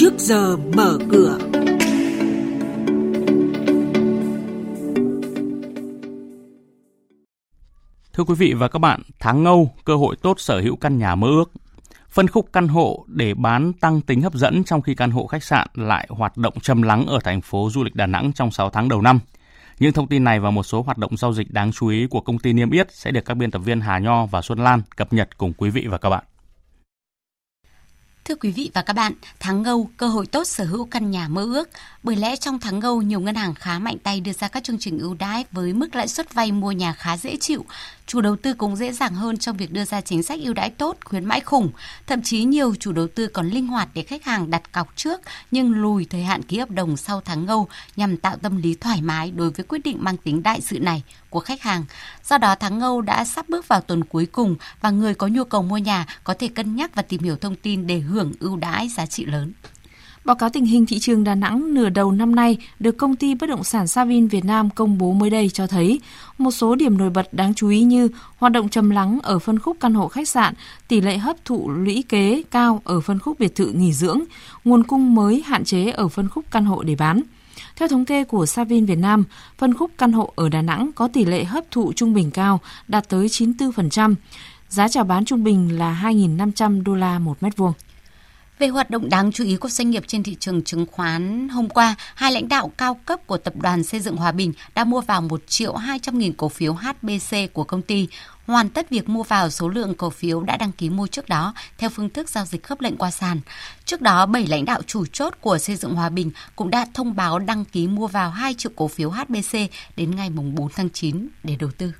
trước giờ mở cửa. Thưa quý vị và các bạn, tháng ngâu, cơ hội tốt sở hữu căn nhà mơ ước. Phân khúc căn hộ để bán tăng tính hấp dẫn trong khi căn hộ khách sạn lại hoạt động trầm lắng ở thành phố du lịch Đà Nẵng trong 6 tháng đầu năm. Những thông tin này và một số hoạt động giao dịch đáng chú ý của công ty niêm yết sẽ được các biên tập viên Hà Nho và Xuân Lan cập nhật cùng quý vị và các bạn. Thưa quý vị và các bạn, tháng Ngâu cơ hội tốt sở hữu căn nhà mơ ước. Bởi lẽ trong tháng Ngâu nhiều ngân hàng khá mạnh tay đưa ra các chương trình ưu đãi với mức lãi suất vay mua nhà khá dễ chịu. Chủ đầu tư cũng dễ dàng hơn trong việc đưa ra chính sách ưu đãi tốt, khuyến mãi khủng. Thậm chí nhiều chủ đầu tư còn linh hoạt để khách hàng đặt cọc trước nhưng lùi thời hạn ký hợp đồng sau tháng Ngâu nhằm tạo tâm lý thoải mái đối với quyết định mang tính đại sự này của khách hàng. Do đó tháng Ngâu đã sắp bước vào tuần cuối cùng và người có nhu cầu mua nhà có thể cân nhắc và tìm hiểu thông tin để hưởng ưu đãi giá trị lớn. Báo cáo tình hình thị trường Đà Nẵng nửa đầu năm nay được công ty bất động sản Savin Việt Nam công bố mới đây cho thấy một số điểm nổi bật đáng chú ý như hoạt động trầm lắng ở phân khúc căn hộ khách sạn, tỷ lệ hấp thụ lũy kế cao ở phân khúc biệt thự nghỉ dưỡng, nguồn cung mới hạn chế ở phân khúc căn hộ để bán. Theo thống kê của Savin Việt Nam, phân khúc căn hộ ở Đà Nẵng có tỷ lệ hấp thụ trung bình cao, đạt tới 94%. Giá chào bán trung bình là 2.500 đô la một mét vuông. Về hoạt động đáng chú ý của doanh nghiệp trên thị trường chứng khoán, hôm qua, hai lãnh đạo cao cấp của Tập đoàn Xây dựng Hòa Bình đã mua vào 1 triệu 200 nghìn cổ phiếu HBC của công ty, hoàn tất việc mua vào số lượng cổ phiếu đã đăng ký mua trước đó theo phương thức giao dịch khớp lệnh qua sàn. Trước đó, 7 lãnh đạo chủ chốt của Xây dựng Hòa Bình cũng đã thông báo đăng ký mua vào 2 triệu cổ phiếu HBC đến ngày 4 tháng 9 để đầu tư.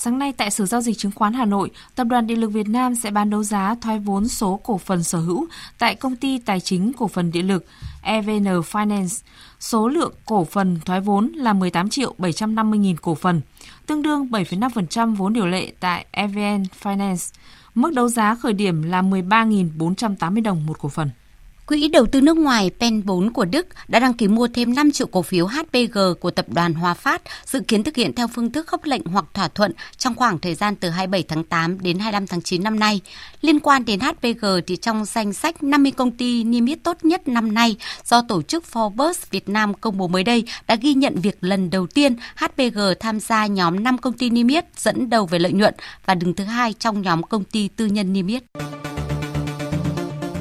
Sáng nay tại Sở Giao dịch Chứng khoán Hà Nội, Tập đoàn Điện lực Việt Nam sẽ bán đấu giá thoái vốn số cổ phần sở hữu tại công ty tài chính cổ phần điện lực EVN Finance. Số lượng cổ phần thoái vốn là 18 triệu 750 nghìn cổ phần, tương đương 7,5% vốn điều lệ tại EVN Finance. Mức đấu giá khởi điểm là 13.480 đồng một cổ phần. Quỹ đầu tư nước ngoài PEN 4 của Đức đã đăng ký mua thêm 5 triệu cổ phiếu HPG của tập đoàn Hòa Phát, dự kiến thực hiện theo phương thức khớp lệnh hoặc thỏa thuận trong khoảng thời gian từ 27 tháng 8 đến 25 tháng 9 năm nay. Liên quan đến HPG thì trong danh sách 50 công ty niêm yết tốt nhất năm nay do tổ chức Forbes Việt Nam công bố mới đây đã ghi nhận việc lần đầu tiên HPG tham gia nhóm 5 công ty niêm yết dẫn đầu về lợi nhuận và đứng thứ hai trong nhóm công ty tư nhân niêm yết.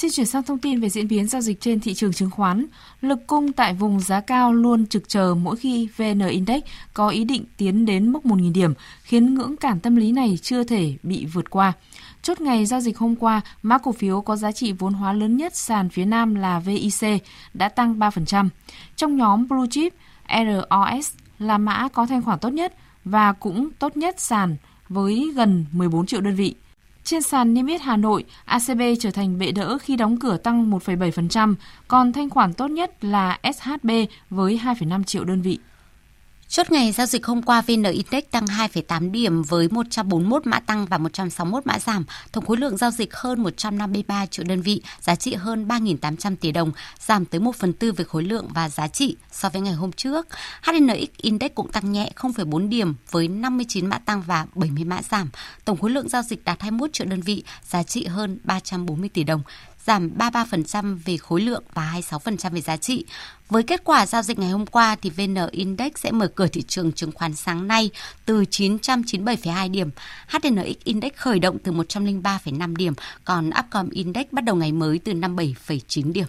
Xin chuyển sang thông tin về diễn biến giao dịch trên thị trường chứng khoán. Lực cung tại vùng giá cao luôn trực chờ mỗi khi VN Index có ý định tiến đến mốc 1.000 điểm, khiến ngưỡng cản tâm lý này chưa thể bị vượt qua. Chốt ngày giao dịch hôm qua, mã cổ phiếu có giá trị vốn hóa lớn nhất sàn phía Nam là VIC đã tăng 3%. Trong nhóm Blue Chip, ROS là mã có thanh khoản tốt nhất và cũng tốt nhất sàn với gần 14 triệu đơn vị. Trên sàn niêm yết Hà Nội, ACB trở thành bệ đỡ khi đóng cửa tăng 1,7%, còn thanh khoản tốt nhất là SHB với 2,5 triệu đơn vị. Chốt ngày giao dịch hôm qua VN Index tăng 2,8 điểm với 141 mã tăng và 161 mã giảm, tổng khối lượng giao dịch hơn 153 triệu đơn vị, giá trị hơn 3.800 tỷ đồng, giảm tới 1 phần tư về khối lượng và giá trị so với ngày hôm trước. HNX Index cũng tăng nhẹ 0,4 điểm với 59 mã tăng và 70 mã giảm, tổng khối lượng giao dịch đạt 21 triệu đơn vị, giá trị hơn 340 tỷ đồng, giảm 33% về khối lượng và 26% về giá trị. Với kết quả giao dịch ngày hôm qua thì VN Index sẽ mở cửa thị trường chứng khoán sáng nay từ 997,2 điểm, HNX Index khởi động từ 103,5 điểm, còn Upcom Index bắt đầu ngày mới từ 57,9 điểm.